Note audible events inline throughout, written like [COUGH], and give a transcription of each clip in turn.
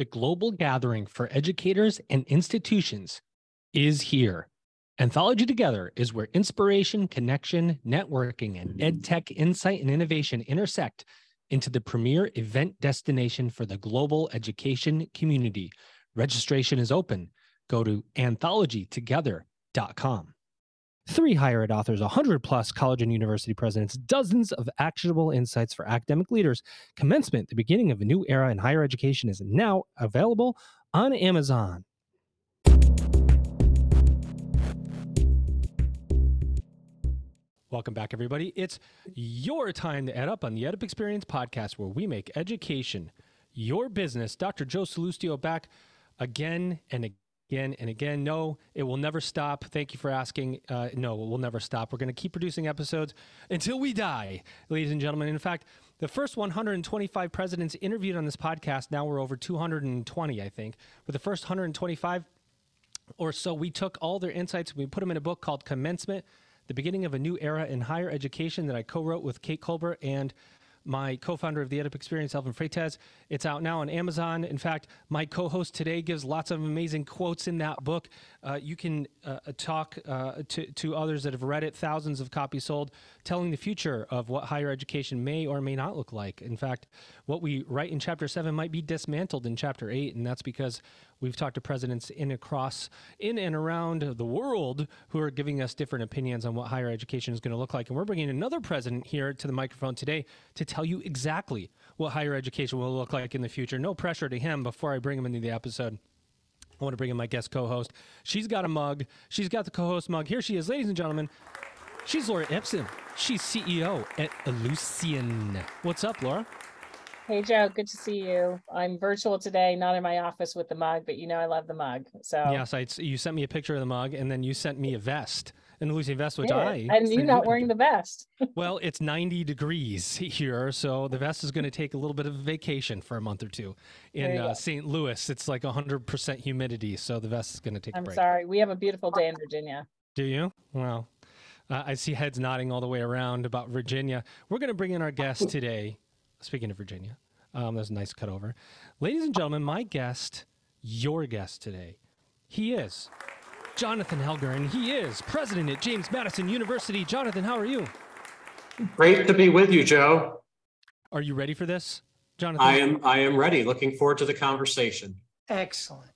the global gathering for educators and institutions, is here. Anthology Together is where inspiration, connection, networking, and edtech insight and innovation intersect into the premier event destination for the global education community. Registration is open. Go to anthologytogether.com. Three higher ed authors, 100 plus college and university presidents, dozens of actionable insights for academic leaders. Commencement, the beginning of a new era in higher education, is now available on Amazon. Welcome back, everybody. It's your time to EdUp on the EdUp Experience podcast, where we make education your business. Dr. Joe Sallustio back again and again and again. No, it will never stop. Thank you for asking. Uh, no, it will never stop. We're going to keep producing episodes until we die, ladies and gentlemen. In fact, the first 125 presidents interviewed on this podcast, now we're over 220, I think. For the first 125 or so, we took all their insights, we put them in a book called Commencement the beginning of a new era in higher education that I co wrote with Kate Colbert and my co-founder of the EdUp Experience, Elvin Freytes. It's out now on Amazon. In fact, my co-host today gives lots of amazing quotes in that book. Uh, you can uh, talk uh, to, to others that have read it, thousands of copies sold, telling the future of what higher education may or may not look like. In fact, what we write in chapter seven might be dismantled in chapter eight, and that's because we've talked to presidents in across, in and around the world who are giving us different opinions on what higher education is going to look like. And we're bringing another president here to the microphone today to tell you exactly what higher education will look like in the future. No pressure to him before I bring him into the episode. I want to bring in my guest co-host. She's got a mug. She's got the co-host mug. Here she is, ladies and gentlemen. She's Laura Ipsen. She's CEO at Ellucian. What's up, Laura? Hey Joe, good to see you. I'm virtual today, not in my office with the mug, but you know I love the mug. So yes, I, you sent me a picture of the mug, and then you sent me a vest, an Ellucian vest, which I and you're not wearing the vest. [LAUGHS] well, it's 90 degrees here, so the vest is going to take a little bit of vacation for a month or two. In uh, St. Louis, it's like 100% humidity, so the vest is going to take. I'm a break. sorry, we have a beautiful day in Virginia. Do you? Well, uh, I see heads nodding all the way around about Virginia. We're going to bring in our guest today. Speaking of Virginia, um, there's a nice cut over. Ladies and gentlemen, my guest, your guest today, he is Jonathan Alger, and he is president at James Madison University. Jonathan, how are you? Great to be with you, Joe. Are you ready for this, Jonathan? I am. I am ready. Looking forward to the conversation. Excellent.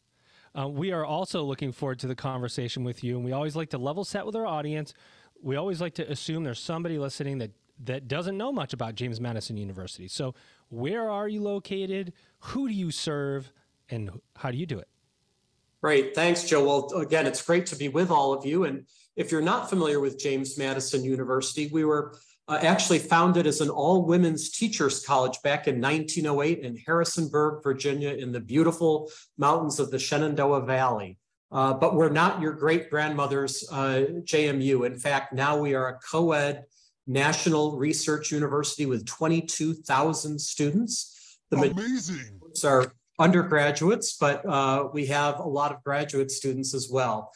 Uh, we are also looking forward to the conversation with you, and we always like to level set with our audience we always like to assume there's somebody listening that that doesn't know much about James Madison University. So, where are you located? Who do you serve? And how do you do it? Great. Thanks, Joe. Well, again, it's great to be with all of you. And if you're not familiar with James Madison University, we were uh, actually founded as an all women's teachers college back in 1908 in Harrisonburg, Virginia, in the beautiful mountains of the Shenandoah Valley. Uh, but we're not your great grandmother's uh, JMU. In fact, now we are a co ed national research university with 22,000 students. The Amazing. Are undergraduates, but uh, we have a lot of graduate students as well.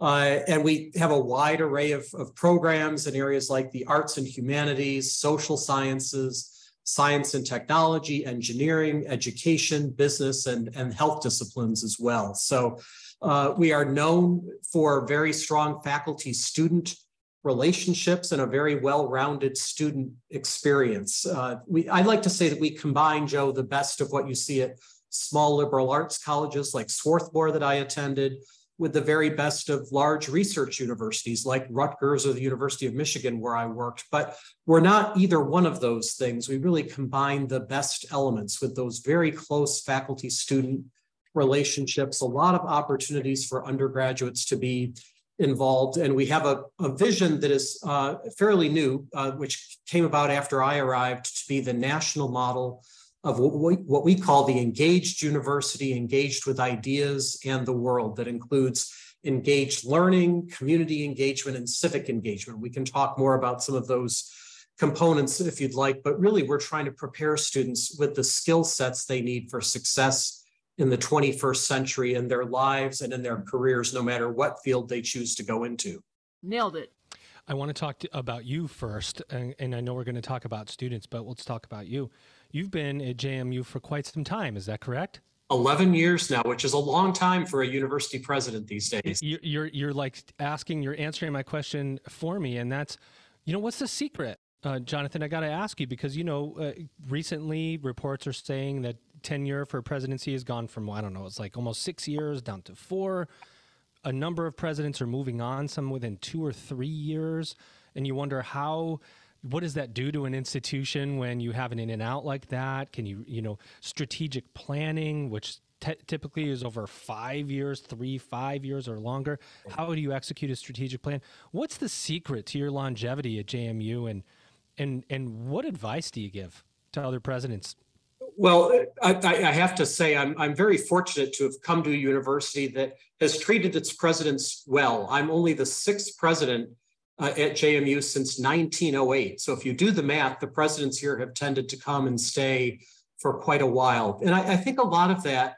Uh, and we have a wide array of, of, programs in areas like the arts and humanities, social sciences, science and technology, engineering, education, business, and, and health disciplines as well. So uh, we are known for very strong faculty student relationships and a very well-rounded student experience. Uh, we, I like to say that we combine, Joe, the best of what you see at small liberal arts colleges like Swarthmore that I attended, with the very best of large research universities like Rutgers or the University of Michigan, where I worked. But we're not either one of those things. We really combine the best elements with those very close faculty student relationships, a lot of opportunities for undergraduates to be involved. And we have a, a vision that is uh, fairly new, uh, which came about after I arrived to be the national model of what we, what we call the engaged university, engaged with ideas and the world, that includes engaged learning, community engagement, and civic engagement. We can talk more about some of those components if you'd like, but really we're trying to prepare students with the skill sets they need for success in the 21st century in their lives and in their careers, no matter what field they choose to go into. Nailed it. I want to talk to, about you first, and, and I know we're going to talk about students, but let's talk about you. You've been at JMU for quite some time, is that correct? 11 years now, which is a long time for a university president these days. You're you're like asking, you're answering my question for me, and that's, you know, what's the secret, uh, Jonathan? I got to ask you because you know, uh, recently reports are saying that tenure for presidency has gone from I don't know, it's like almost six years down to four. A number of presidents are moving on, some within two or three years, and you wonder how what does that do to an institution when you have an in and out like that? Can you, you know, strategic planning, which t- typically is over five years, three, five years or longer. How do you execute a strategic plan? What's the secret to your longevity at JMU, and and and what advice do you give to other presidents? Well, I, I have to say I'm I'm very fortunate to have come to a university that has treated its presidents well. I'm only the sixth president uh, at JMU since 1908. So if you do the math, the presidents here have tended to come and stay for quite a while. And I, I think a lot of that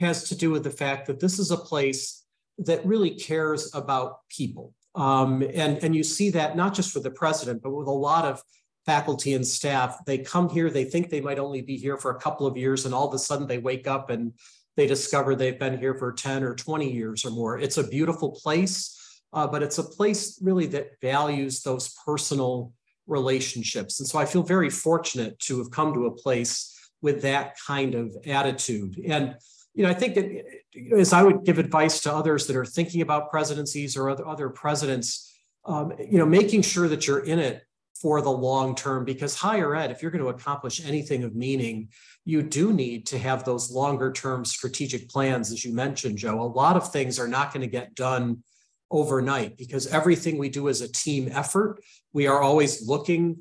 has to do with the fact that this is a place that really cares about people. Um, and, and you see that not just for the president, but with a lot of faculty and staff. They come here, they think they might only be here for a couple of years, and all of a sudden they wake up and they discover they've been here for 10 or 20 years or more. It's a beautiful place uh, but it's a place really that values those personal relationships. And so I feel very fortunate to have come to a place with that kind of attitude. And you know, I think that as I would give advice to others that are thinking about presidencies or other, other presidents, um, you know, making sure that you're in it for the long term because higher ed if you're going to accomplish anything of meaning you do need to have those longer term strategic plans as you mentioned joe a lot of things are not going to get done overnight because everything we do is a team effort. We are always looking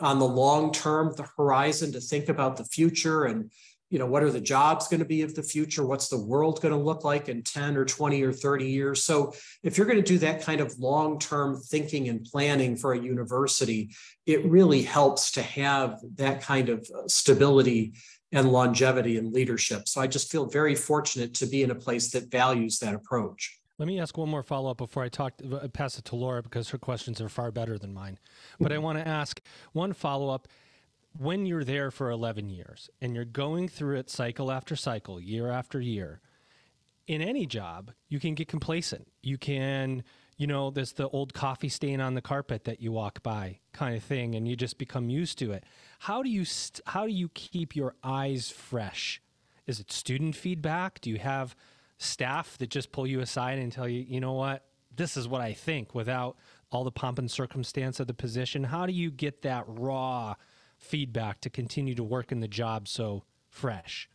on the long term, the horizon to think about the future and you know what are the jobs going to be of the future what's the world going to look like in 10 or 20 or 30 years so if you're going to do that kind of long-term thinking and planning for a university it really helps to have that kind of uh, stability and longevity and leadership so i just feel very fortunate to be in a place that values that approach let me ask one more follow up before I talk uh, pass it to Laura because her questions are far better than mine. But I want to ask one follow up. When you're there for 11 years and you're going through it cycle after cycle, year after year, in any job, you can get complacent. You can, you know, there's the old coffee stain on the carpet that you walk by kind of thing, and you just become used to it. How do you st- how do you keep your eyes fresh? Is it student feedback? Do you have staff that just pull you aside and tell you, you know what, this is what I think without all the pomp and circumstance of the position? How do you get that raw feedback to continue to work in the job so fresh?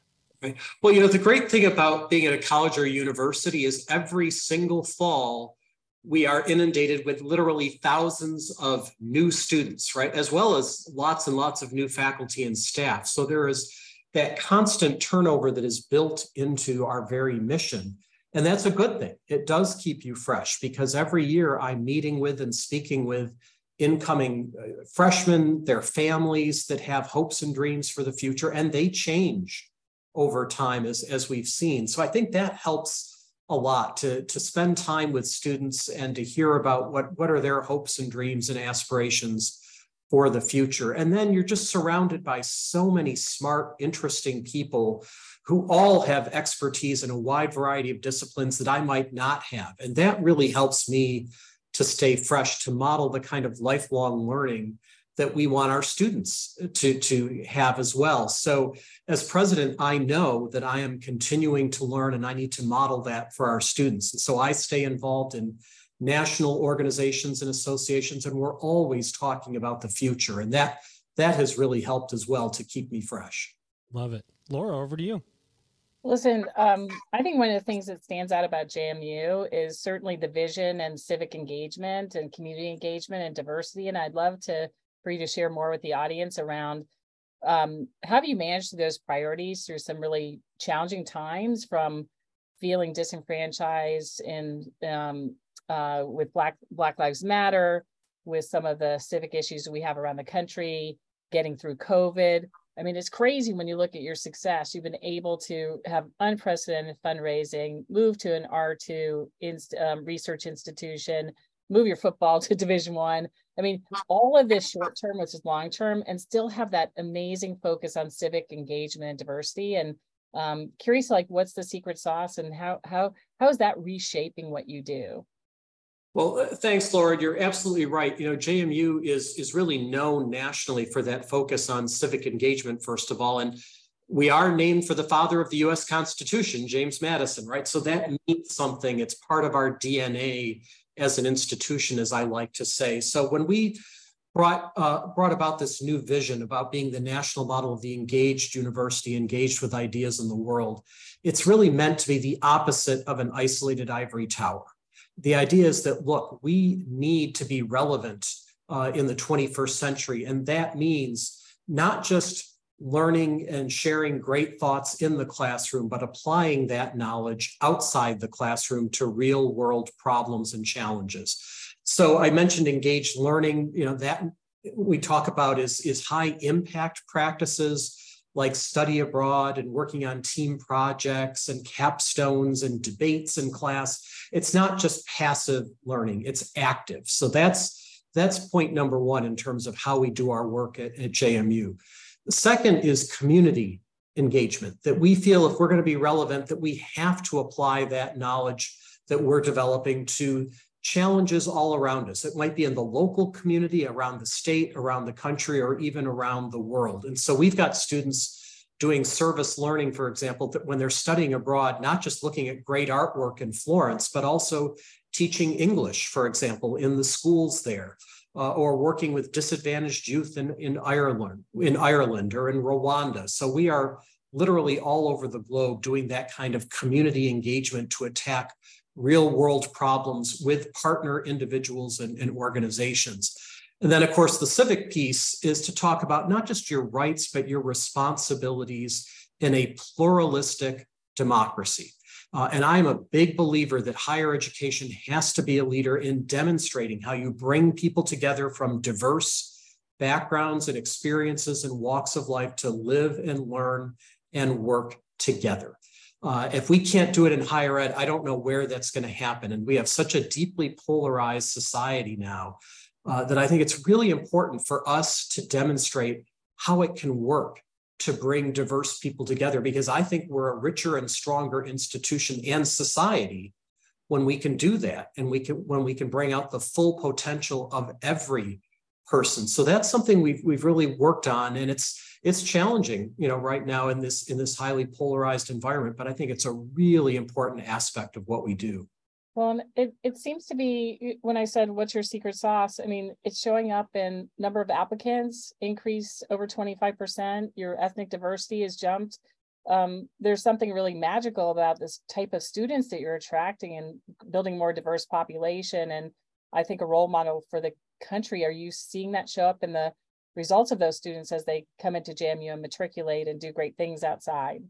Well, you know, the great thing about being at a college or a university is every single fall, we are inundated with literally thousands of new students, right? As well as lots and lots of new faculty and staff. So there is that constant turnover that is built into our very mission. And that's a good thing. It does keep you fresh because every year I'm meeting with and speaking with incoming uh, freshmen, their families that have hopes and dreams for the future, and they change over time as, as we've seen. So I think that helps a lot to, to spend time with students and to hear about what, what are their hopes and dreams and aspirations for the future. And then you're just surrounded by so many smart, interesting people who all have expertise in a wide variety of disciplines that I might not have. And that really helps me to stay fresh, to model the kind of lifelong learning that we want our students to, to have as well. So, as president, I know that I am continuing to learn and I need to model that for our students. And so, I stay involved in national organizations and associations, and we're always talking about the future. And that that has really helped as well to keep me fresh. Love it. Laura, over to you. Listen, um, I think one of the things that stands out about JMU is certainly the vision and civic engagement and community engagement and diversity. And I'd love to for you to share more with the audience around um, how have you managed those priorities through some really challenging times from feeling disenfranchised in um, uh, with Black Black Lives Matter, with some of the civic issues we have around the country, getting through COVID. I mean, it's crazy when you look at your success. You've been able to have unprecedented fundraising, move to an R2 inst, um, research institution, move your football [LAUGHS] to Division One. I. Mean, all of this short term, which is long term, and still have that amazing focus on civic engagement and diversity. And Um, curious, like, what's the secret sauce, and how how how is that reshaping what you do? Well, uh, thanks, Laura. You're absolutely right. You know, JMU is is really known nationally for that focus on civic engagement, first of all, and we are named for the father of the U.S. Constitution, James Madison, right? So that means something. It's part of our DNA as an institution, as I like to say. So when we brought uh, brought about this new vision about being the national model of the engaged university, engaged with ideas in the world, it's really meant to be the opposite of an isolated ivory tower the idea is that, look, we need to be relevant uh, in the 21st century. And that means not just learning and sharing great thoughts in the classroom, but applying that knowledge outside the classroom to real world problems and challenges. So I mentioned engaged learning, you know, that we talk about is, is high impact practices like study abroad and working on team projects and capstones and debates in class. It's not just passive learning, it's active. So that's that's point number one in terms of how we do our work at, at JMU. The second is community engagement, that we feel if we're going to be relevant, that we have to apply that knowledge that we're developing to challenges all around us. It might be in the local community, around the state, around the country, or even around the world. And so we've got students doing service learning, for example, that when they're studying abroad, not just looking at great artwork in Florence, but also teaching English, for example, in the schools there. Uh, or working with disadvantaged youth in, in Ireland, in Ireland or in Rwanda. So we are literally all over the globe doing that kind of community engagement to attack real world problems with partner individuals and, and, organizations. And then, of course, the civic piece is to talk about not just your rights, but your responsibilities in a pluralistic democracy. Uh, and I'm a big believer that higher education has to be a leader in demonstrating how you bring people together from diverse backgrounds and experiences and walks of life to live and learn and work together. Uh, if we can't do it in higher ed, I don't know where that's going to happen. And we have such a deeply polarized society now uh, that I think it's really important for us to demonstrate how it can work to bring diverse people together, because I think we're a richer and stronger institution and society when we can do that and we can when we can bring out the full potential of every person. So that's something we've we've really worked on, and it's it's challenging, you know, right now in this in this highly polarized environment. But I think it's a really important aspect of what we do. Well, it, it seems to be when I said, what's your secret sauce? I mean, it's showing up in number of applicants increase over 25%. Your ethnic diversity has jumped. Um, there's something really magical about this type of students that you're attracting and building more diverse population. And I think a role model for the country. Are you seeing that show up in the results of those students as they come into JMU and matriculate and do great things outside?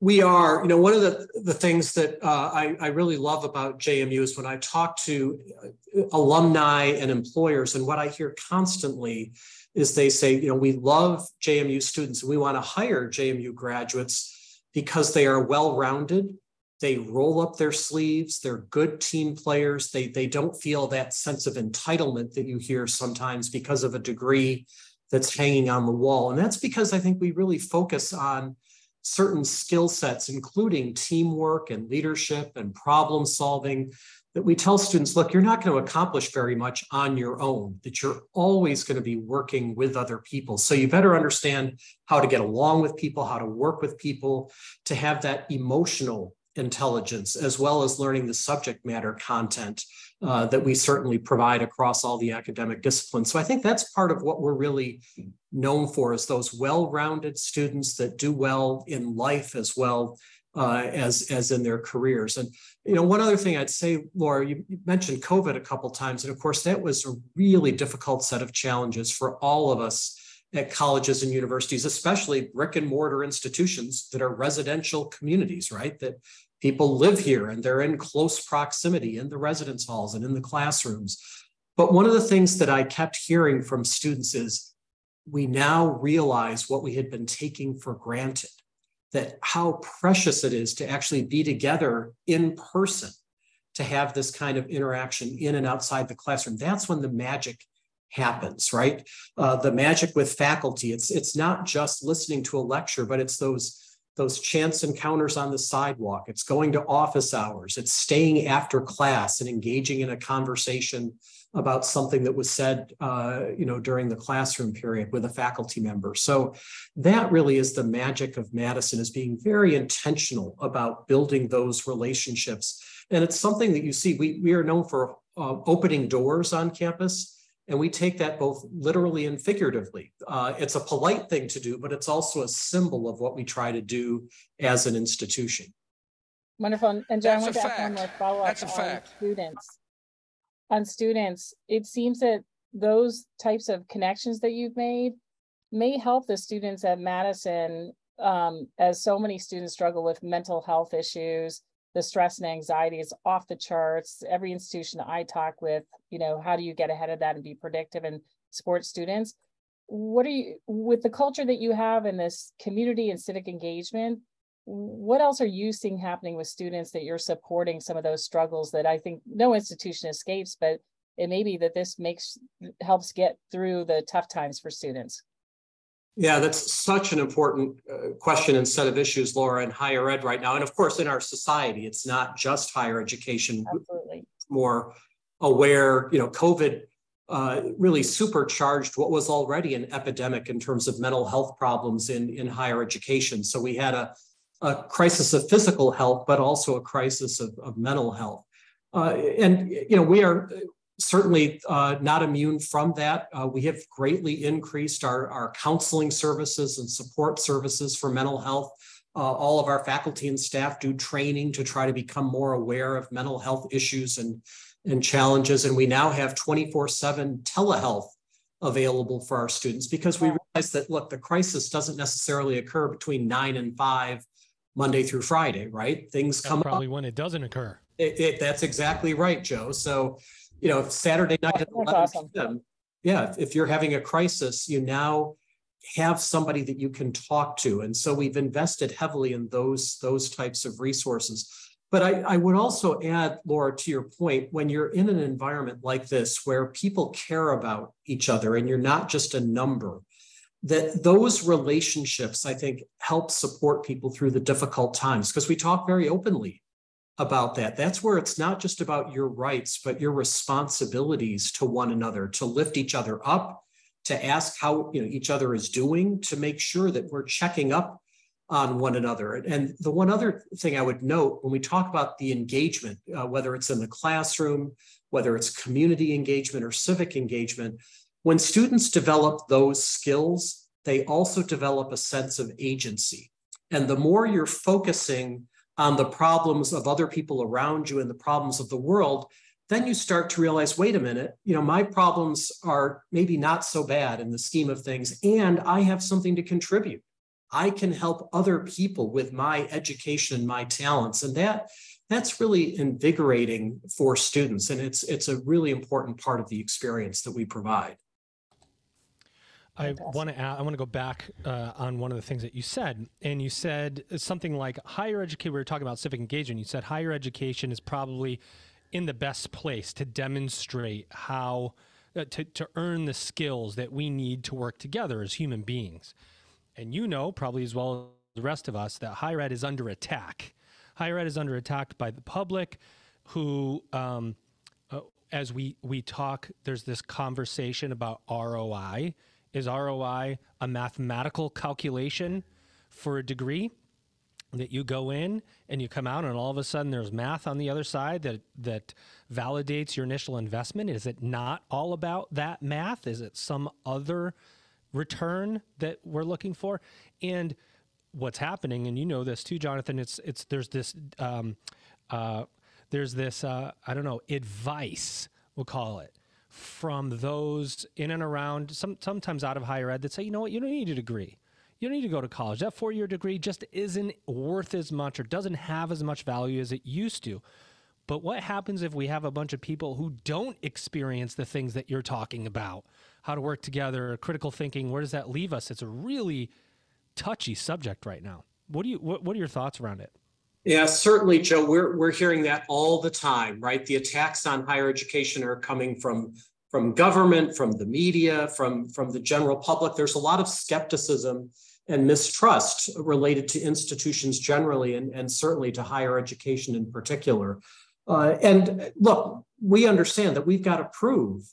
We are, you know, one of the, the things that uh, I, I really love about JMU is when I talk to uh, alumni and employers, and what I hear constantly is they say, you know, we love JMU students and we want to hire JMU graduates because they are well rounded, they roll up their sleeves. They're good team players. They they don't feel that sense of entitlement that you hear sometimes because of a degree that's hanging on the wall. And that's because i think we really focus on certain skill sets including teamwork and leadership and problem solving that we tell students look you're not going to accomplish very much on your own that you're always going to be working with other people. So you better understand how to get along with people how to work with people to have that emotional intelligence as well as learning the subject matter content uh, that we certainly provide across all the academic disciplines. So I think that's part of what we're really known for is those well-rounded students that do well in life as well uh, as as in their careers. And you know, one other thing I'd say, Laura, you, you mentioned COVID a couple times, and of course that was a really difficult set of challenges for all of us at colleges and universities, especially brick and mortar institutions that are residential communities, right? That people live here and they're in close proximity in the residence halls and in the classrooms. But one of the things that I kept hearing from students is we now realize what we had been taking for granted that how precious it is to actually be together in person to have this kind of interaction in and outside the classroom. That's when the magic happens, right? Uh, the magic with faculty. It's it's not just listening to a lecture, but it's those those chance encounters on the sidewalk. It's going to office hours. It's staying after class and engaging in a conversation about something that was said, uh, you know, during the classroom period with a faculty member. So that really is the magic of Madison is being very intentional about building those relationships. And it's something that you see, we, we are known for uh, opening doors on campus. And we take that both literally and figuratively. Uh, it's a polite thing to do, but it's also a symbol of what we try to do as an institution. Wonderful. And John, I want to ask one more follow up on fact. students. On students, it seems that those types of connections that you've made may help the students at Madison, um, as so many students struggle with mental health issues, the stress and anxiety is off the charts. Every institution I talk with, you know, how do you get ahead of that and be predictive and support students? What are you, with the culture that you have in this community and civic engagement, what else are you seeing happening with students that you're supporting some of those struggles that I think no institution escapes, but it may be that this makes helps get through the tough times for students. Yeah, that's such an important uh, question and set of issues, Laura, in higher ed right now. And of course, in our society, it's not just higher education. Absolutely. More aware, you know, COVID uh, really supercharged what was already an epidemic in terms of mental health problems in, in higher education. So we had a, a crisis of physical health, but also a crisis of, of mental health. Uh, and, you know, we are certainly uh, not immune from that. Uh, we have greatly increased our, our counseling services and support services for mental health. Uh, all of our faculty and staff do training to try to become more aware of mental health issues and, and challenges. And we now have 24 7 telehealth available for our students because we realize that, look, the crisis doesn't necessarily occur between nine and five, Monday through Friday, right? Things that's come probably up. when it doesn't occur. It, it, that's exactly right, Joe. So you know, Saturday night at 11 awesome. p.m., yeah, if you're having a crisis, you now have somebody that you can talk to. And so we've invested heavily in those, those types of resources. But I, I would also add, Laura, to your point, when you're in an environment like this where people care about each other and you're not just a number, that those relationships, I think, help support people through the difficult times because we talk very openly about that. That's where it's not just about your rights, but your responsibilities to one another, to lift each other up, to ask how you know each other is doing, to make sure that we're checking up on one another. And the one other thing I would note when we talk about the engagement, uh, whether it's in the classroom, whether it's community engagement or civic engagement, when students develop those skills, they also develop a sense of agency. And the more you're focusing on the problems of other people around you and the problems of the world, then you start to realize wait a minute, you know, my problems are maybe not so bad in the scheme of things, and I have something to contribute. I can help other people with my education, and my talents, and that that's really invigorating for students and it's it's a really important part of the experience that we provide I want to I want to go back uh, on one of the things that you said, and you said something like higher education. We were talking about civic engagement. You said higher education is probably in the best place to demonstrate how uh, to to earn the skills that we need to work together as human beings. And you know, probably as well as the rest of us, that higher ed is under attack. Higher ed is under attack by the public, who. Um, uh, as we, we talk, there's this conversation about ROI, is ROI a mathematical calculation for a degree that you go in and you come out and all of a sudden there's math on the other side that that validates your initial investment. Is it not all about that math? Is it some other return that we're looking for? And what's happening and you know this too jonathan it's it's there's this um, uh, there's this uh, i don't know advice we'll call it from those in and around, some, sometimes out of higher ed, that say, you know what, you don't need a degree. You don't need to go to college. That four year degree just isn't worth as much or doesn't have as much value as it used to. But what happens if we have a bunch of people who don't experience the things that you're talking about? How to work together, critical thinking, where does that leave us? It's a really touchy subject right now. What do you what, what are your thoughts around it? Yeah, certainly, Joe. We're we're hearing that all the time, right? The attacks on higher education are coming from from government, from the media, from from the general public. There's a lot of skepticism and mistrust related to institutions generally and, and certainly to higher education in particular. Uh, and look, we understand that we've got to prove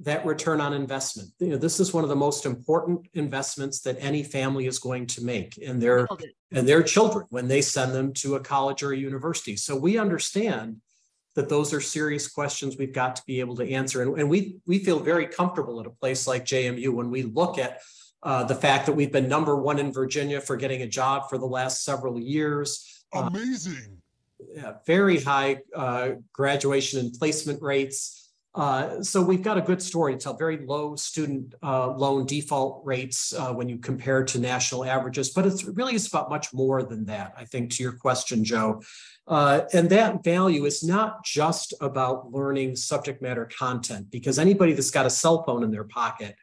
that return on investment. You know, this is one of the most important investments that any family is going to make in their and their children when they send them to a college or a university. So we understand that those are serious questions we've got to be able to answer. And, and we we feel very comfortable at a place like JMU when we look at uh, the fact that we've been number one in Virginia for getting a job for the last several years. Amazing. Uh, yeah, very high uh, graduation and placement rates. Uh, so we've got a good story to tell, very low student uh, loan default rates uh, when you compare to national averages, but it's really is about much more than that, I think, to your question, Joe. Uh, and that value is not just about learning subject matter content, because anybody that's got a cell phone in their pocket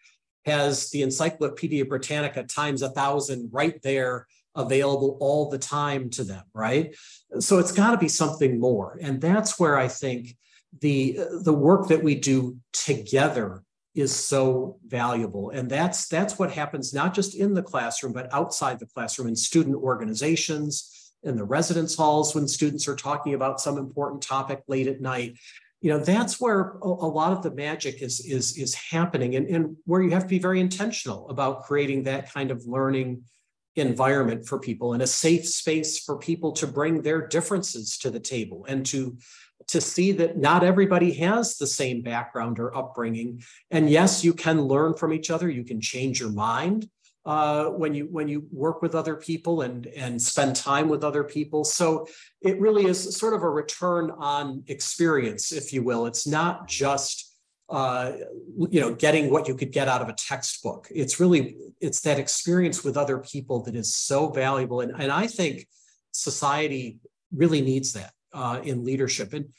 has the Encyclopedia Britannica times a thousand right there available all the time to them, right? So it's got to be something more. And that's where I think the the work that we do together is so valuable. And that's that's what happens not just in the classroom but outside the classroom in student organizations in the residence halls when students are talking about some important topic late at night. You know that's where a, lot of the magic is is is happening. And, and where you have to be very intentional about creating that kind of learning environment for people and a safe space for people to bring their differences to the table and to to see that not everybody has the same background or upbringing. And yes, you can learn from each other. You can change your mind uh, when you when you work with other people and and spend time with other people. So it really is sort of a return on experience, if you will. It's not just uh, you know getting what you could get out of a textbook. It's really it's that experience with other people that is so valuable, and and I think society really needs that uh, in leadership. And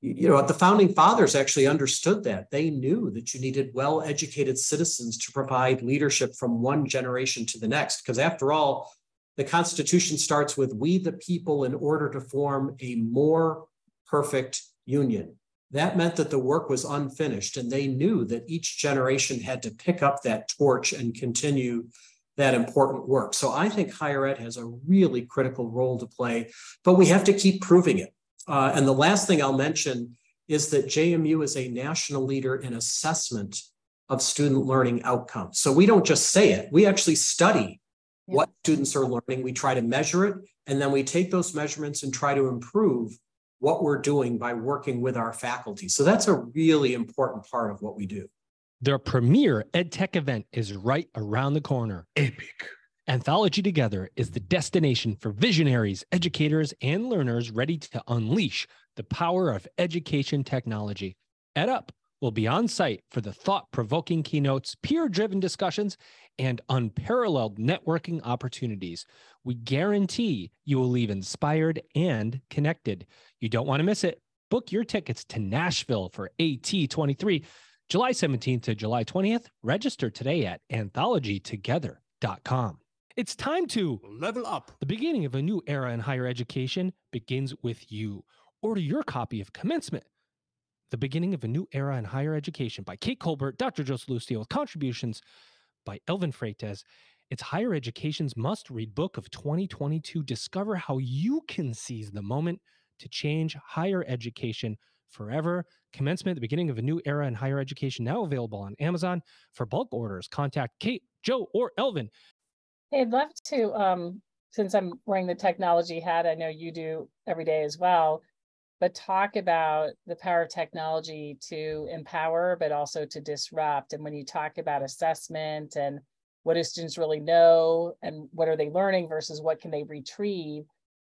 you know, the founding fathers actually understood that. They knew that you needed well educated citizens to provide leadership from one generation to the next. Because after all, the Constitution starts with we the people in order to form a more perfect union. That meant that the work was unfinished, and they knew that each generation had to pick up that torch and continue that important work. So I think higher ed has a really critical role to play, but we have to keep proving it. Uh, and the last thing I'll mention is that JMU is a national leader in assessment of student learning outcomes. So we don't just say it, we actually study yeah. what students are learning. We try to measure it, and then we take those measurements and try to improve what we're doing by working with our faculty. So that's a really important part of what we do. Their premier EdTech event is right around the corner. Epic. Anthology Together is the destination for visionaries, educators, and learners ready to unleash the power of education technology. EdUp will be on site for the thought provoking keynotes, peer driven discussions, and unparalleled networking opportunities. We guarantee you will leave inspired and connected. You don't want to miss it. Book your tickets to Nashville for AT23, July 17th to July 20th. Register today at anthologytogether.com. It's time to level up. The beginning of a new era in higher education begins with you. Order your copy of Commencement, The Beginning of a New Era in Higher Education by Kate Colbert, Dr. Joe Sallustio, with contributions by Elvin Freytes. It's higher education's must read book of 2022. Discover how you can seize the moment to change higher education forever. Commencement, the beginning of a new era in higher education, now available on Amazon. For bulk orders, contact Kate, Joe, or Elvin Hey, I'd love to, um, since I'm wearing the technology hat, I know you do every day as well, but talk about the power of technology to empower, but also to disrupt. And when you talk about assessment and what do students really know and what are they learning versus what can they retrieve,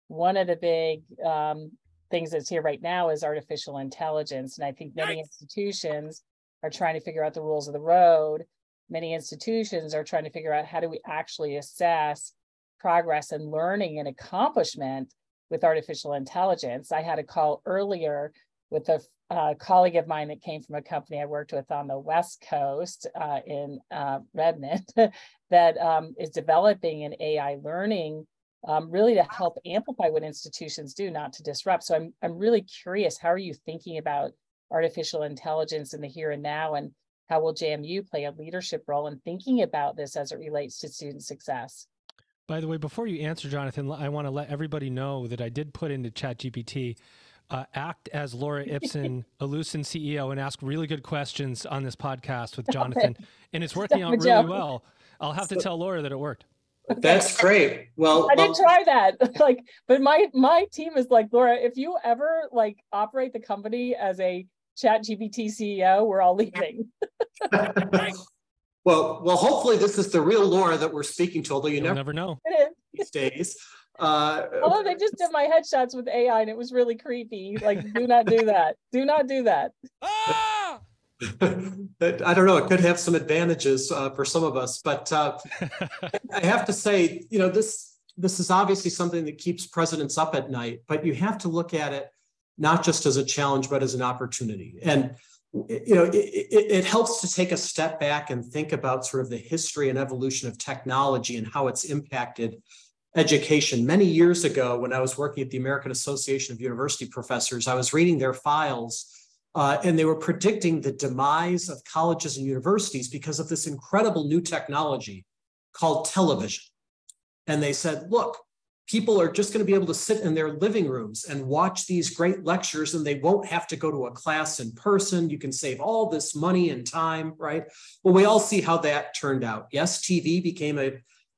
one of the big um, things that's here right now is artificial intelligence. And I think many nice. institutions are trying to figure out the rules of the road many institutions are trying to figure out how do we actually assess progress and learning and accomplishment with artificial intelligence. I had a call earlier with a uh, colleague of mine that came from a company I worked with on the West Coast uh, in uh, Redmond [LAUGHS] that um, is developing an AI learning um, really to help amplify what institutions do, not to disrupt. So I'm, I'm really curious, how are you thinking about artificial intelligence in the here and now? And how will JMU play a leadership role in thinking about this as it relates to student success? By the way, before you answer, Jonathan, I want to let everybody know that I did put into ChatGPT uh, act as Laura Ipsen, Ellucian CEO, and ask really good questions on this podcast with Jonathan, and it's working out really well. I'll have to tell Laura that it worked. That's great. Well, I didn't try that. [LAUGHS] like, but my my team is like Laura. If you ever like operate the company as a Chat GPT CEO, we're all leaving. [LAUGHS] well, well, hopefully this is the real Laura that we're speaking to. Although you never, never know these days. Uh, Although they just did my headshots with AI and it was really creepy. Like, do not do that. Do not do that. [LAUGHS] Ah! I don't know. It could have some advantages uh, for some of us, but uh, [LAUGHS] I have to say, you know, this this is obviously something that keeps presidents up at night. But you have to look at it not just as a challenge, but as an opportunity. And you know, it, it, it helps to take a step back and think about sort of the history and evolution of technology and how it's impacted education. Many years ago, when I was working at the American Association of University Professors, I was reading their files uh, and they were predicting the demise of colleges and universities because of this incredible new technology called television. And they said, look, people are just going to be able to sit in their living rooms and watch these great lectures and they won't have to go to a class in person. You can save all this money and time, right? Well, we all see how that turned out. Yes, TV became a,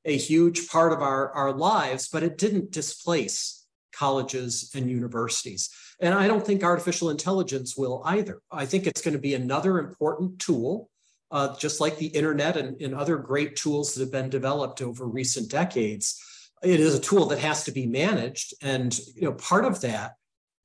a huge part of our, our lives, but it didn't displace colleges and universities. And I don't think artificial intelligence will either. I think it's going to be another important tool, uh, just like the internet and, and other great tools that have been developed over recent decades. It is a tool that has to be managed. And you know, part of that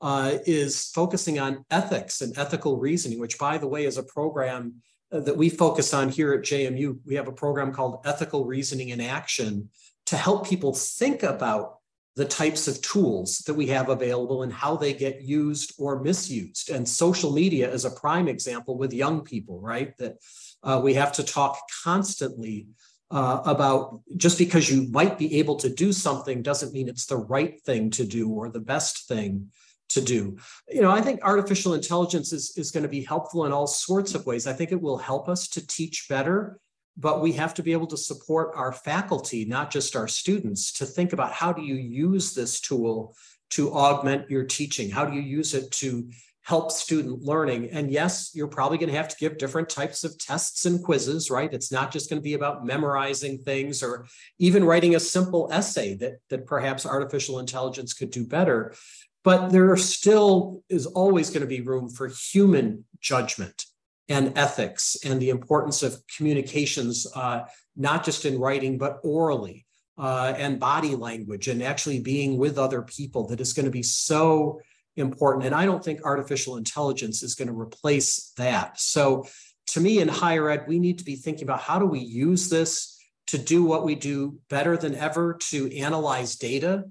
uh, is focusing on ethics and ethical reasoning, which, by the way, is a program uh, that we focus on here at JMU. We have a program called Ethical Reasoning in Action to help people think about the types of tools that we have available and how they get used or misused. And social media is a prime example with young people, right? That uh, we have to talk constantly uh, about just because you might be able to do something doesn't mean it's the right thing to do or the best thing to do. You know, I think artificial intelligence is, is going to be helpful in all sorts of ways. I think it will help us to teach better but we have to be able to support our faculty, not just our students, to think about how do you use this tool to augment your teaching? How do you use it to help student learning? And yes, you're probably going to have to give different types of tests and quizzes, right? It's not just going to be about memorizing things or even writing a simple essay that, that perhaps artificial intelligence could do better. But there still is always going to be room for human judgment and ethics and the importance of communications, uh, not just in writing, but orally uh, and body language and actually being with other people that is going to be so important. And I don't think artificial intelligence is going to replace that. So, to me, in higher ed, we need to be thinking about how do we use this to do what we do better than ever, to analyze data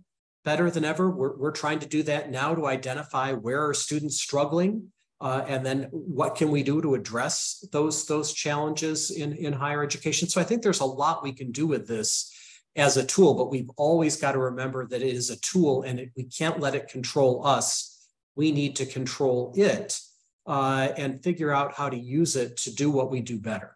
better than ever. We're, we're trying to do that now to identify where are students struggling uh, and then what can we do to address those those challenges in in higher education so i think there's a lot we can do with this as a tool but we've always got to remember that it is a tool and it, we can't let it control us. We need to control it uh, and figure out how to use it to do what we do better.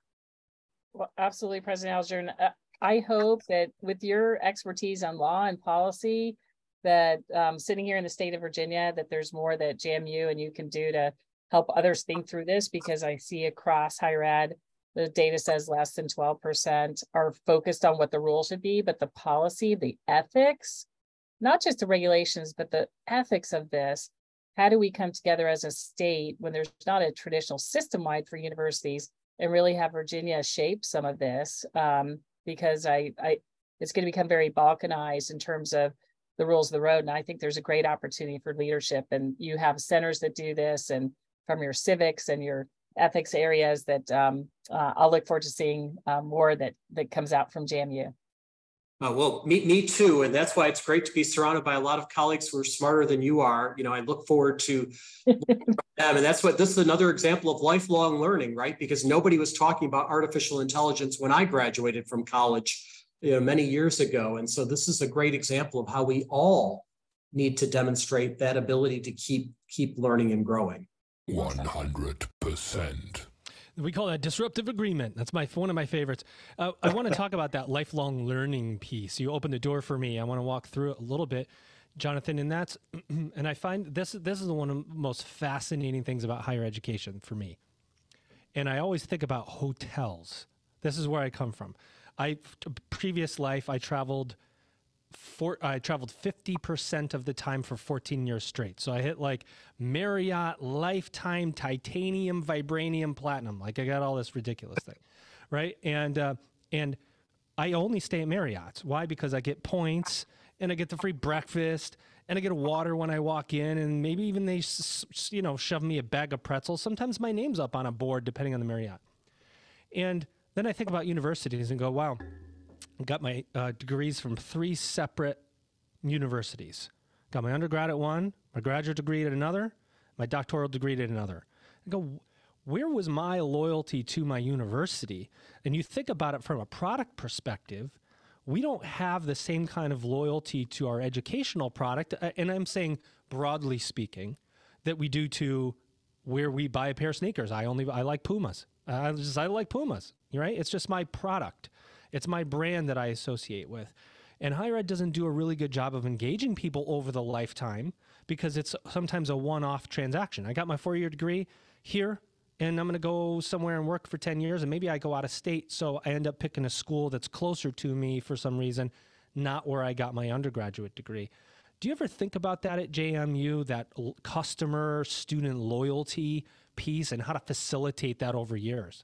Well absolutely president alger uh, i hope that with your expertise on law and policy that um, sitting here in the state of Virginia, that there's more that JMU and you can do to help others think through this because I see across higher ed, the data says less than 12% are focused on what the rule should be, but the policy, the ethics, not just the regulations, but the ethics of this. How do we come together as a state when there's not a traditional system wide for universities and really have Virginia shape some of this? Um, because I, I, it's going to become very balkanized in terms of the rules of the road. And I think there's a great opportunity for leadership. And you have centers that do this and from your civics and your ethics areas that um, uh, I'll look forward to seeing uh, more that that comes out from JMU. Uh, well, me, me too. And that's why it's great to be surrounded by a lot of colleagues who are smarter than you are. You know, I look forward to [LAUGHS] them. And that's what this is another example of lifelong learning, right? Because nobody was talking about artificial intelligence when I graduated from college, you know, many years ago. And so this is a great example of how we all need to demonstrate that ability to keep keep learning and growing. 100%. We call that disruptive agreement. That's my one of my favorites. Uh, I want to [LAUGHS] talk about that lifelong learning piece. You opened the door for me. I want to walk through it a little bit, Jonathan. And that's [CLEARS THROAT] and I find this this is one of the most fascinating things about higher education for me. And I always think about hotels. This is where I come from. I previous life I traveled for I traveled 50% of the time for 14 years straight. So I hit like Marriott lifetime titanium vibranium platinum. Like I got all this ridiculous thing. [LAUGHS] Right? And uh, and I only stay at Marriott's. Why? Because I get points and I get the free breakfast and I get a water when I walk in and maybe even they you know shove me a bag of pretzels. Sometimes my name's up on a board depending on the Marriott. And then I think about universities and go, wow, got my uh, degrees from three separate universities. Got my undergrad at one, my graduate degree at another, my doctoral degree at another. I go, where was my loyalty to my university? And you think about it from a product perspective, we don't have the same kind of loyalty to our educational product. Uh, and I'm saying broadly speaking, that we do to where we buy a pair of sneakers. I only I like Pumas. I just I like Pumas. Right? It's just my product. It's my brand that I associate with. And higher ed doesn't do a really good job of engaging people over the lifetime because it's sometimes a one off transaction. I got my four year degree here and I'm going to go somewhere and work for 10 years and maybe I go out of state. So I end up picking a school that's closer to me for some reason, not where I got my undergraduate degree. Do you ever think about that at JMU, that customer student loyalty piece and how to facilitate that over years?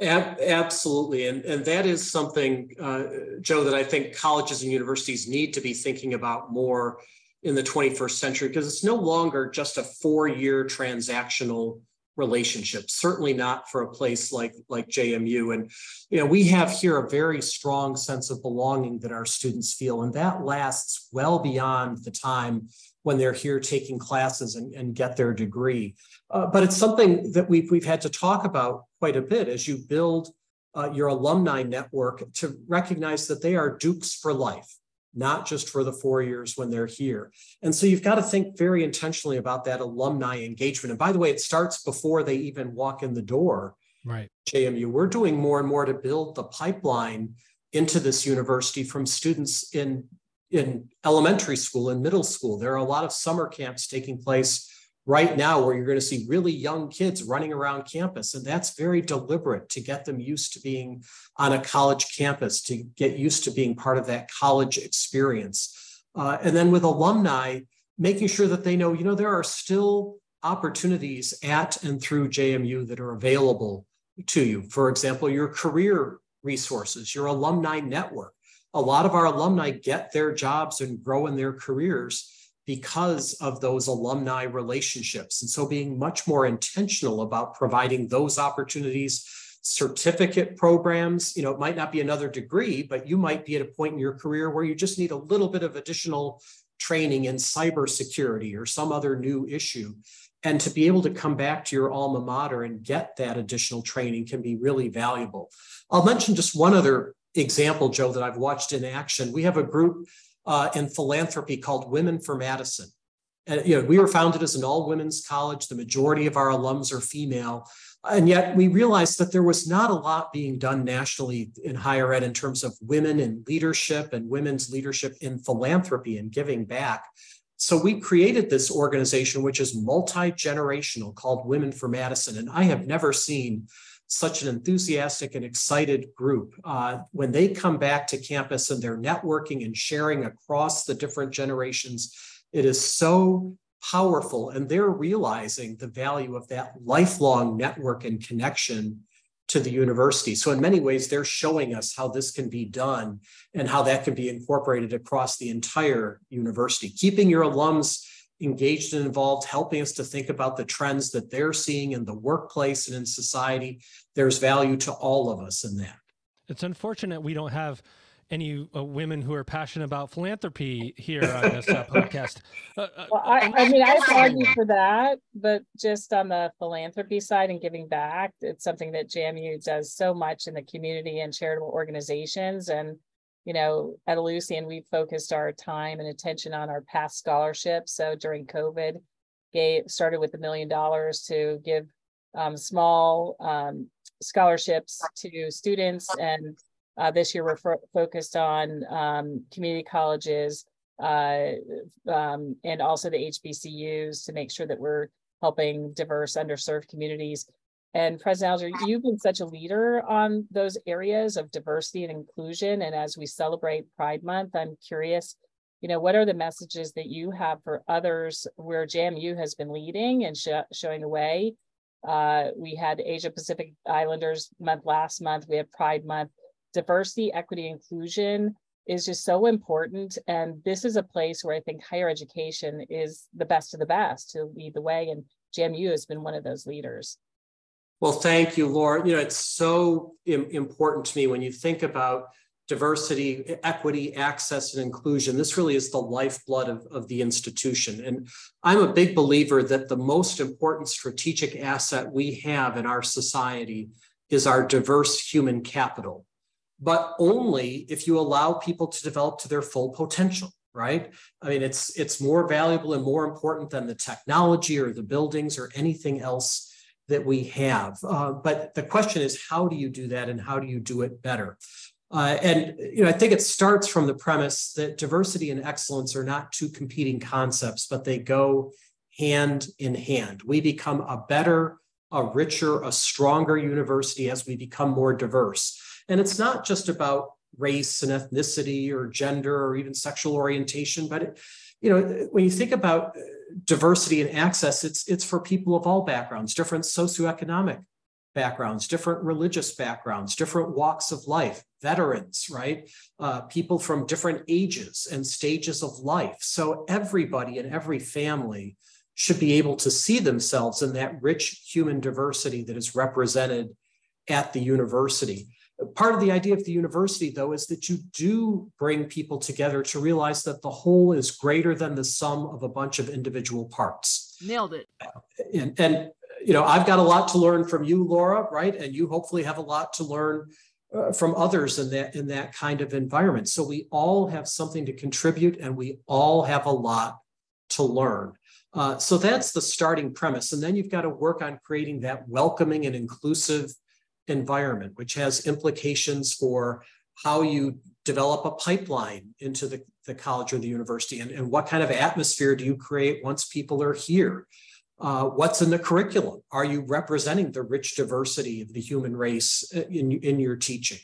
Absolutely. And, and that is something, uh, Joe, that I think colleges and universities need to be thinking about more in the 21st century because it's no longer just a four year transactional relationship certainly not for a place like like jmu and you know we have here a very strong sense of belonging that our students feel and that lasts well beyond the time when they're here taking classes and, and get their degree uh, but it's something that we've we've had to talk about quite a bit as you build uh, your alumni network to recognize that they are Dukes for life, not just for the four years when they're here. And so you've got to think very intentionally about that alumni engagement. And by the way, it starts before they even walk in the door. Right. JMU, we're doing more and more to build the pipeline into this university from students in in elementary school and middle school. There are a lot of summer camps taking place right now where you're going to see really young kids running around campus. And that's very deliberate to get them used to being on a college campus, to get used to being part of that college experience. Uh, and then with alumni, making sure that they know, you know, there are still opportunities at and through JMU that are available to you. For example, your career resources, your alumni network. A lot of our alumni get their jobs and grow in their careers because of those alumni relationships. And so being much more intentional about providing those opportunities, certificate programs, you know, it might not be another degree, but you might be at a point in your career where you just need a little bit of additional training in cybersecurity or some other new issue. And to be able to come back to your alma mater and get that additional training can be really valuable. I'll mention just one other example, Joe, that I've watched in action. We have a group uh, in philanthropy called Women for Madison. And you know, we were founded as an all women's college. The majority of our alums are female. And yet we realized that there was not a lot being done nationally in higher ed in terms of women in leadership and women's leadership in philanthropy and giving back. So we created this organization, which is multi generational, called Women for Madison. And I have never seen such an enthusiastic and excited group. Uh, when they come back to campus and they're networking and sharing across the different generations, it is so powerful. And they're realizing the value of that lifelong network and connection to the university. So, in many ways, they're showing us how this can be done and how that can be incorporated across the entire university. Keeping your alums engaged and involved, helping us to think about the trends that they're seeing in the workplace and in society. There's value to all of us in that. It's unfortunate we don't have any uh, women who are passionate about philanthropy here on this uh, [LAUGHS] podcast. Uh, uh, well, I, I mean, I've argued for that, but just on the philanthropy side and giving back, it's something that JMU does so much in the community and charitable organizations. And you know, at Ellucian, we focused our time and attention on our past scholarships. So during COVID, gave started with a million dollars to give um, small um, scholarships to students. And uh, this year we're fo- focused on um, community colleges uh, um, and also the HBCUs to make sure that we're helping diverse, underserved communities. And President Alger, you've been such a leader on those areas of diversity and inclusion. And as we celebrate Pride Month, I'm curious, you know, what are the messages that you have for others where JMU has been leading and sh showing the way? Uh, we had Asia Pacific Islanders month last month. We had Pride Month. Diversity, equity, inclusion is just so important. And this is a place where I think higher education is the best of the best to lead the way. And JMU has been one of those leaders. Well, thank you, Laura. You know, it's so Im- important to me when you think about diversity, equity, access, and inclusion. This really is the lifeblood of, of the institution. And I'm a big believer that the most important strategic asset we have in our society is our diverse human capital, but only if you allow people to develop to their full potential right i mean it's it's more valuable and more important than the technology or the buildings or anything else that we have uh, but the question is how do you do that and how do you do it better uh, and you know, I think it starts from the premise that diversity and excellence are not two competing concepts, but they go hand in hand. We become a better, a richer, a stronger university as we become more diverse. And it's not just about race and ethnicity or gender or even sexual orientation, but it, you know, when you think about diversity and access, it's it's for people of all backgrounds, different socioeconomic backgrounds, different religious backgrounds, different walks of life, veterans, right? Uh, people from different ages and stages of life. So everybody and every family should be able to see themselves in that rich human diversity that is represented at the university. Part of the idea of the university, though, is that you do bring people together to realize that the whole is greater than the sum of a bunch of individual parts. Nailed it. And, and you know, I've got a lot to learn from you, Laura, right? And you hopefully have a lot to learn uh, from others in that in that kind of environment. So we all have something to contribute, and we all have a lot to learn. Uh, so that's the starting premise, and then you've got to work on creating that welcoming and inclusive environment, which has implications for how you develop a pipeline into the, the college or the university, and, and what kind of atmosphere do you create once people are here. Uh, what's in the curriculum? Are you representing the rich diversity of the human race uh, in, in your teaching?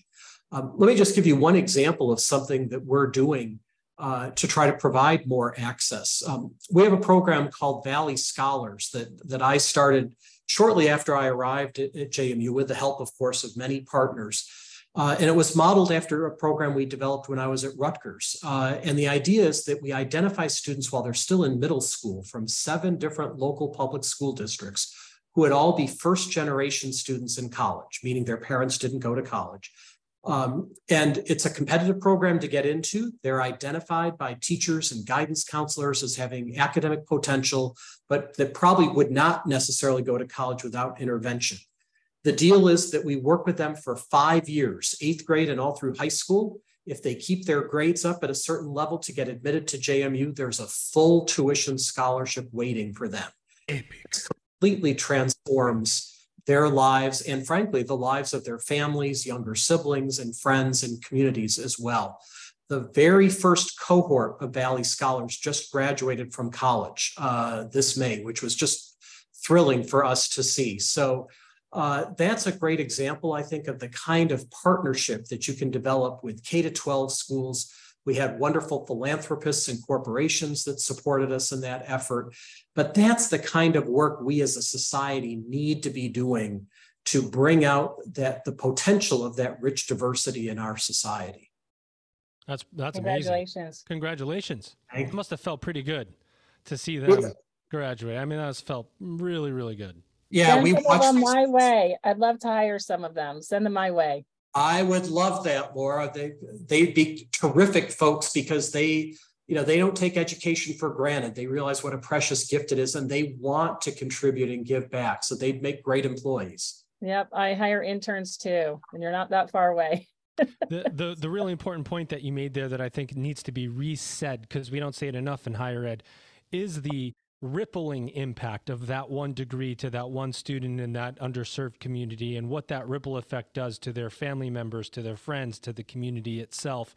Um, let me just give you one example of something that we're doing uh, to try to provide more access. Um, we have a program called Valley Scholars that, that I started shortly after I arrived at, at JMU with the help, of course, of many partners. Uh, and it was modeled after a program we developed when I was at Rutgers. Uh, and the idea is that we identify students while they're still in middle school from seven different local public school districts who would all be first generation students in college, meaning their parents didn't go to college. Um, and it's a competitive program to get into. They're identified by teachers and guidance counselors as having academic potential, but that probably would not necessarily go to college without intervention. The deal is that we work with them for five years, eighth grade and all through high school. If they keep their grades up at a certain level to get admitted to JMU, there's a full tuition scholarship waiting for them. It completely transforms their lives and, frankly, the lives of their families, younger siblings, and friends and communities as well. The very first cohort of Valley Scholars just graduated from college uh, this May, which was just thrilling for us to see. So, uh, that's a great example, I think, of the kind of partnership that you can develop with K to 12 schools. We had wonderful philanthropists and corporations that supported us in that effort. But that's the kind of work we as a society need to be doing to bring out that the potential of that rich diversity in our society. That's that's Congratulations. amazing. Congratulations. Thank It must have felt pretty good to see them graduate. I mean, that was felt really, really good. Yeah, Send we some watched. them my way. I'd love to hire some of them. Send them my way. I would love that, Laura. They they'd be terrific folks because they, you know, they don't take education for granted. They realize what a precious gift it is, and they want to contribute and give back. So they'd make great employees. Yep, I hire interns too, and you're not that far away. [LAUGHS] the, the the really important point that you made there that I think needs to be resaid because we don't say it enough in higher ed is the rippling impact of that one degree to that one student in that underserved community and what that ripple effect does to their family members, to their friends, to the community itself,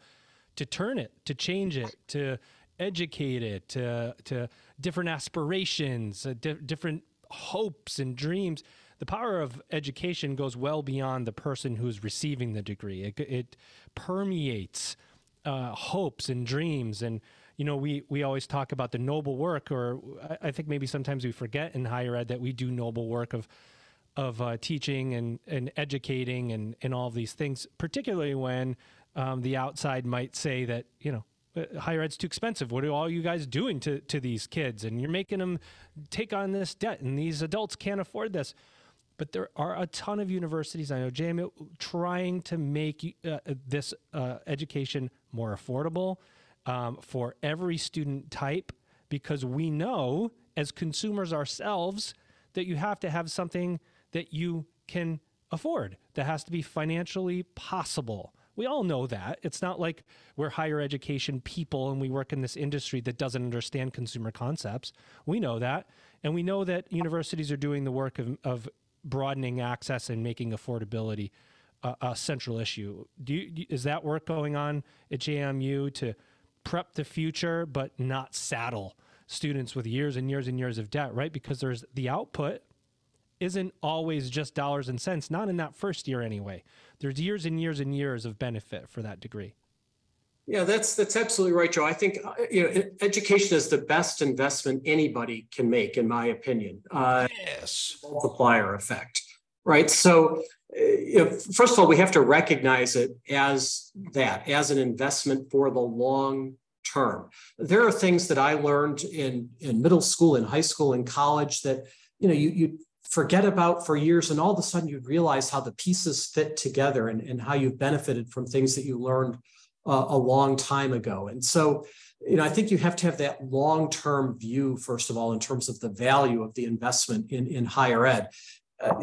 to turn it, to change it, to educate it, to, to different aspirations, uh, di- different hopes and dreams. The power of education goes well beyond the person who's receiving the degree. It, it permeates uh, hopes and dreams and you know, we we always talk about the noble work, or I think maybe sometimes we forget in higher ed that we do noble work of of uh, teaching and and educating and and all of these things, particularly when um, the outside might say that you know uh, higher ed's too expensive. What are all you guys doing to to these kids? And you're making them take on this debt, and these adults can't afford this. But there are a ton of universities I know, JMU, trying to make uh, this uh, education more affordable um, for every student type because we know as consumers ourselves that you have to have something that you can afford that has to be financially possible. We all know that. It's not like we're higher education people and we work in this industry that doesn't understand consumer concepts. We know that. And we know that universities are doing the work of, of broadening access and making affordability a, a central issue. Do you, is that work going on at JMU to prep the future, but not saddle students with years and years and years of debt, right? Because there's the output isn't always just dollars and cents, not in that first year anyway. There's years and years and years of benefit for that degree. Yeah, that's that's absolutely right, Joe. I think uh, you know education is the best investment anybody can make, in my opinion. Uh, yes, multiplier effect, right? So you know, first of all, we have to recognize it as that, as an investment for the long term. There are things that I learned in, in middle school, in high school, in college that, you know, you, you forget about for years and all of a sudden you realize how the pieces fit together and, and how you've benefited from things that you learned uh, a long time ago. And so, you know, I think you have to have that long-term view, first of all, in terms of the value of the investment in, in higher ed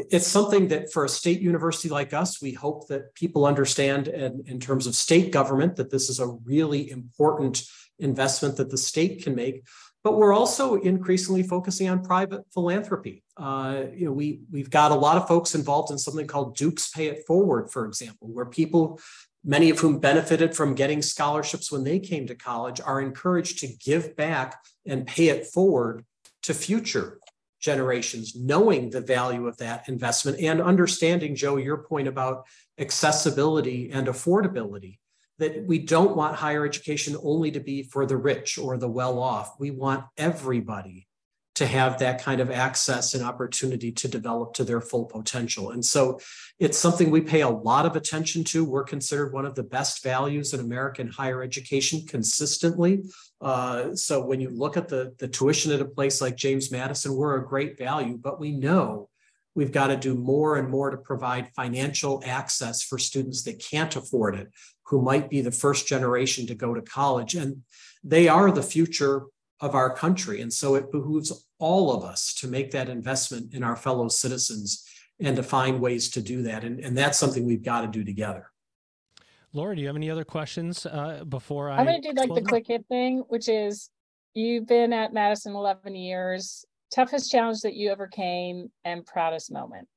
it's something that for a state university like us, we hope that people understand in, in terms of state government that this is a really important investment that the state can make. But we're also increasingly focusing on private philanthropy. Uh, you know, we we've got a lot of folks involved in something called Duke's Pay It Forward, for example, where people, many of whom benefited from getting scholarships when they came to college, are encouraged to give back and pay it forward to future generations, knowing the value of that investment and understanding, Joe, your point about accessibility and affordability, that we don't want higher education only to be for the rich or the well off. We want everybody to have that kind of access and opportunity to develop to their full potential. And so it's something we pay a lot of attention to. We're considered one of the best values in American higher education consistently. Uh, so when you look at the, the tuition at a place like James Madison, we're a great value, but we know we've got to do more and more to provide financial access for students that can't afford it, who might be the first generation to go to college. And they are the future of our country. And so it behooves all of us to make that investment in our fellow citizens and to find ways to do that. And, and that's something we've got to do together. Laura, do you have any other questions uh, before I? I'm going to do like the quick hit thing, which is you've been at Madison 11 years, toughest challenge that you overcame and proudest moment.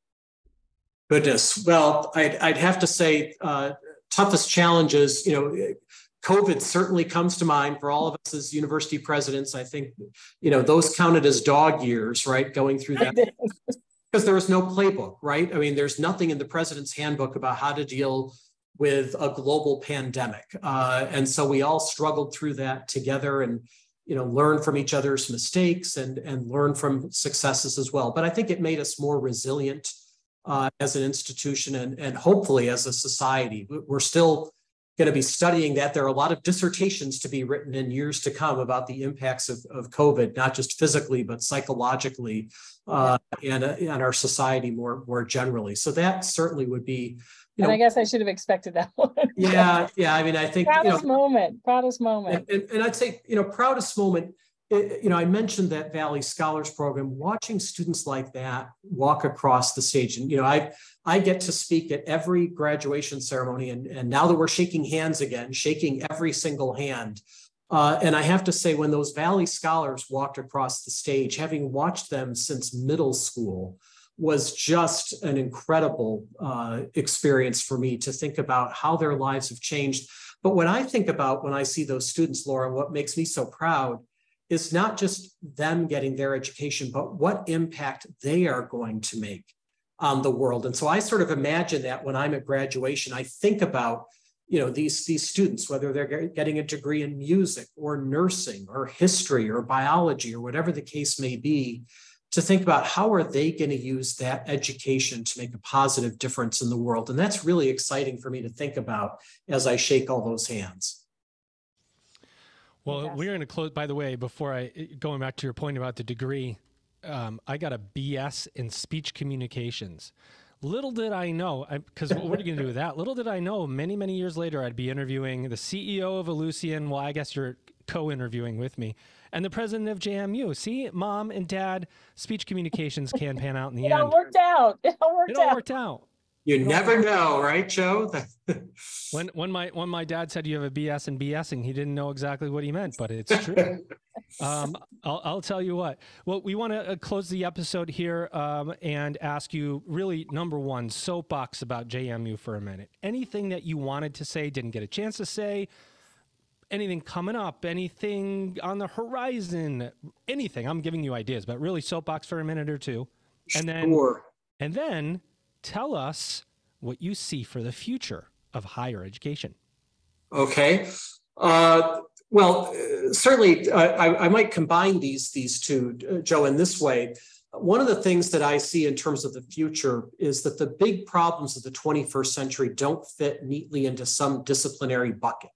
Goodness. Well, I'd, I'd have to say, uh, toughest challenges, you know, COVID certainly comes to mind for all of us as university presidents. I think, you know, those counted as dog years, right? Going through that [LAUGHS] because there was no playbook, right? I mean, there's nothing in the president's handbook about how to deal with a global pandemic, uh, and so we all struggled through that together, and you know, learn from each other's mistakes and and learn from successes as well. But I think it made us more resilient uh, as an institution and and hopefully as a society. We're still going to be studying that. There are a lot of dissertations to be written in years to come about the impacts of, of COVID, not just physically, but psychologically uh, and, uh, and our society more, more generally. So that certainly would be, you know, and I guess I should have expected that [LAUGHS] one. yeah. Yeah. I mean, I think, proudest you know, moment, proudest moment. And, and, and I'd say, you know, proudest moment, you know, I mentioned that Valley Scholars Program, watching students like that walk across the stage. And, you know, I I get to speak at every graduation ceremony. And, and now that we're shaking hands again, shaking every single hand, Uh, and I have to say, when those Valley Scholars walked across the stage, having watched them since middle school, was just an incredible uh, experience for me to think about how their lives have changed. But when I think about when I see those students, Laura, what makes me so proud is not just them getting their education, but what impact they are going to make on the world. And so I sort of imagine that when I'm at graduation, I think about you know these these students whether they're getting a degree in music or nursing or history or biology or whatever the case may be to think about how are they going to use that education to make a positive difference in the world and that's really exciting for me to think about as i shake all those hands well yes. we're going to close by the way before i going back to your point about the degree um, i got a bs in speech communications Little did I know, because what are you going to do with that? Little did I know, many, many years later, I'd be interviewing the CEO of Ellucian. Well, I guess you're co interviewing with me, and the president of JMU. See, mom and dad, speech communications can pan out in the it end. It all worked out. It all worked out. it all out. worked out. You never know, right, Joe? [LAUGHS] when when my when my dad said you have a BS and BSing, he didn't know exactly what he meant, but it's true. [LAUGHS] um, I'll, I'll tell you what. Well, we want to uh, close the episode here um, and ask you really number one soapbox about JMU for a minute. Anything that you wanted to say, didn't get a chance to say. Anything coming up? Anything on the horizon? Anything? I'm giving you ideas, but really soapbox for a minute or two, and then sure. and then tell us what you see for the future of higher education. Okay. Uh, well, certainly, uh, I, I, might combine these these two, uh, Joe, in this way. One of the things that I see in terms of the future is that the big problems of the 21st century don't fit neatly into some disciplinary bucket.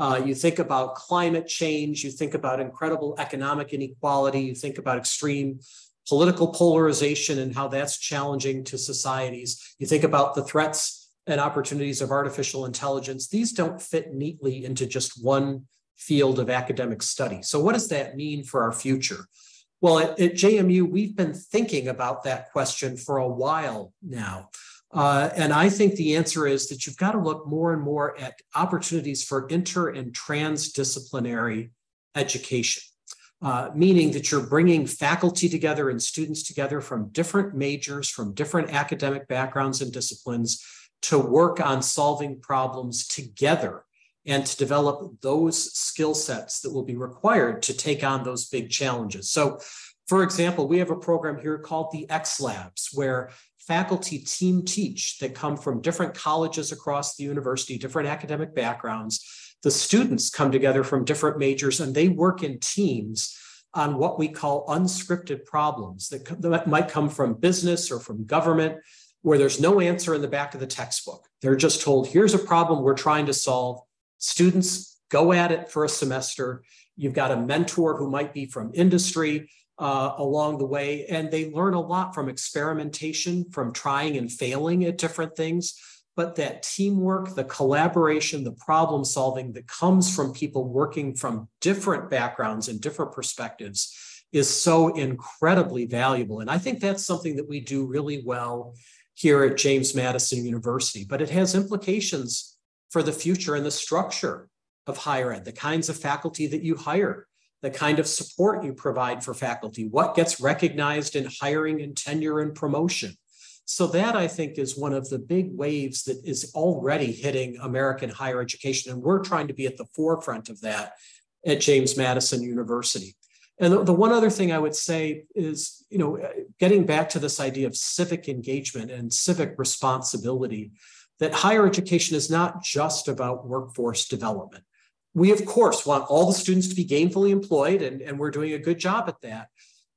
Uh, you think about climate change, you think about incredible economic inequality, you think about extreme political polarization and how that's challenging to societies. You think about the threats and opportunities of artificial intelligence. These don't fit neatly into just one field of academic study. So, what does that mean for our future? Well, at, at JMU, we've been thinking about that question for a while now. Uh, and I think the answer is that you've got to look more and more at opportunities for inter and transdisciplinary education uh, meaning that you're bringing faculty together and students together from different majors, from different academic backgrounds and disciplines to work on solving problems together and to develop those skill sets that will be required to take on those big challenges. So, for example, we have a program here called the X Labs, where faculty team teach that come from different colleges across the university, different academic backgrounds the students come together from different majors and they work in teams on what we call unscripted problems that, that might come from business or from government where there's no answer in the back of the textbook. They're just told, here's a problem we're trying to solve. Students go at it for a semester. You've got a mentor who might be from industry uh, along the way, and they learn a lot from experimentation, from trying and failing at different things. But that teamwork, the collaboration, the problem solving that comes from people working from different backgrounds and different perspectives is so incredibly valuable. And I think that's something that we do really well here at James Madison University, but it has implications for the future and the structure of higher ed, the kinds of faculty that you hire, the kind of support you provide for faculty, what gets recognized in hiring and tenure and promotion so that I think is one of the big waves that is already hitting American higher education. And we're trying to be at the forefront of that at James Madison University. And the, one other thing I would say is, you know, getting back to this idea of civic engagement and civic responsibility, that higher education is not just about workforce development. We, of course, want all the students to be gainfully employed, and, and we're doing a good job at that.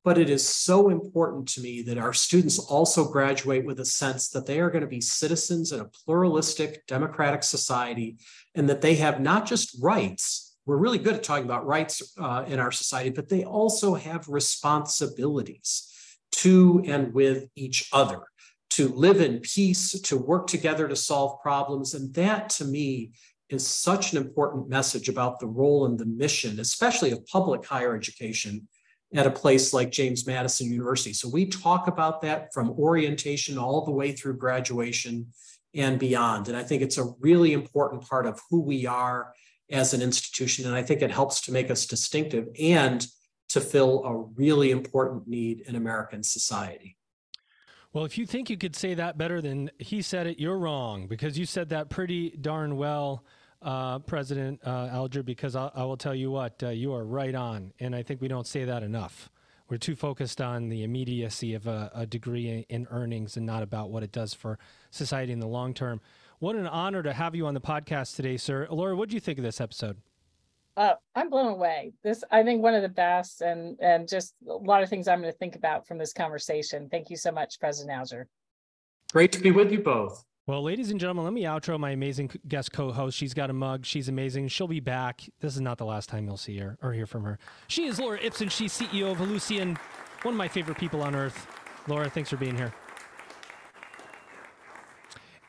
But it is so important to me that our students also graduate with a sense that they are going to be citizens in a pluralistic, democratic society, and that they have not just rights. We're really good at talking about rights uh, in our society, but they also have responsibilities to and with each other to live in peace, to work together to solve problems. And that to me is such an important message about the role and the mission, especially of public higher education at a place like James Madison University. So we talk about that from orientation all the way through graduation and beyond. And I think it's a really important part of who we are as an institution. And I think it helps to make us distinctive and to fill a really important need in American society. Well, if you think you could say that better than he said it, you're wrong because you said that pretty darn well, uh, President uh, Alger. Because I, I, will tell you what, uh, you are right on. And I think we don't say that enough. We're too focused on the immediacy of a, a degree in earnings and not about what it does for society in the long term. What an honor to have you on the podcast today, sir. Laura, what do you think of this episode? Uh, I'm blown away. This, I think, one of the best, and and just a lot of things I'm going to think about from this conversation. Thank you so much, President Alger. Great to be with you both. Well, ladies and gentlemen, let me outro my amazing guest co-host. She's got a mug. She's amazing. She'll be back. This is not the last time you'll see her or hear from her. She is Laura Ipsen. She's CEO of Ellucian, one of my favorite people on earth. Laura, thanks for being here.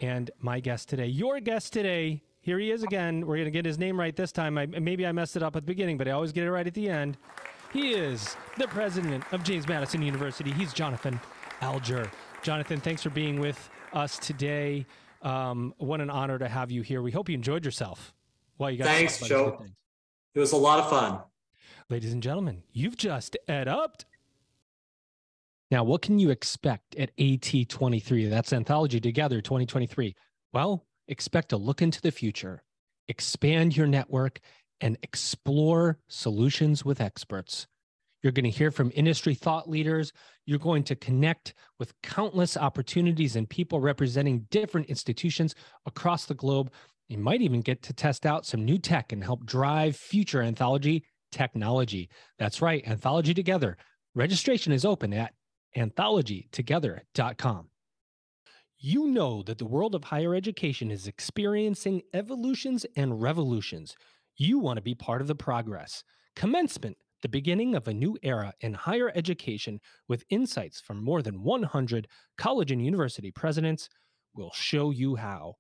And my guest today, your guest today, here he is again. We're going to get his name right this time. I, maybe I messed it up at the beginning, but I always get it right at the end. He is the president of James Madison University. He's Jonathan Alger. Jonathan, thanks for being with us today. Um, what an honor to have you here. We hope you enjoyed yourself. Well, you got thanks, Joe. It was a lot of fun. Ladies and gentlemen, you've just EdUp. Now, what can you expect at AT23? That's Anthology Together 2023. Well, expect to look into the future, expand your network, and explore solutions with experts. You're going to hear from industry thought leaders. You're going to connect with countless opportunities and people representing different institutions across the globe. You might even get to test out some new tech and help drive future anthology technology. That's right, Anthology Together. Registration is open at anthologytogether.com. You know that the world of higher education is experiencing evolutions and revolutions. You want to be part of the progress. Commencement, the beginning of a new era in higher education with insights from more than 100 college and university presidents, will show you how.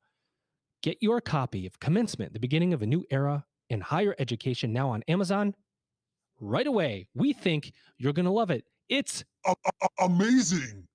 Get your copy of Commencement, the beginning of a new era in higher education now on Amazon right away. We think you're going to love it. It's amazing.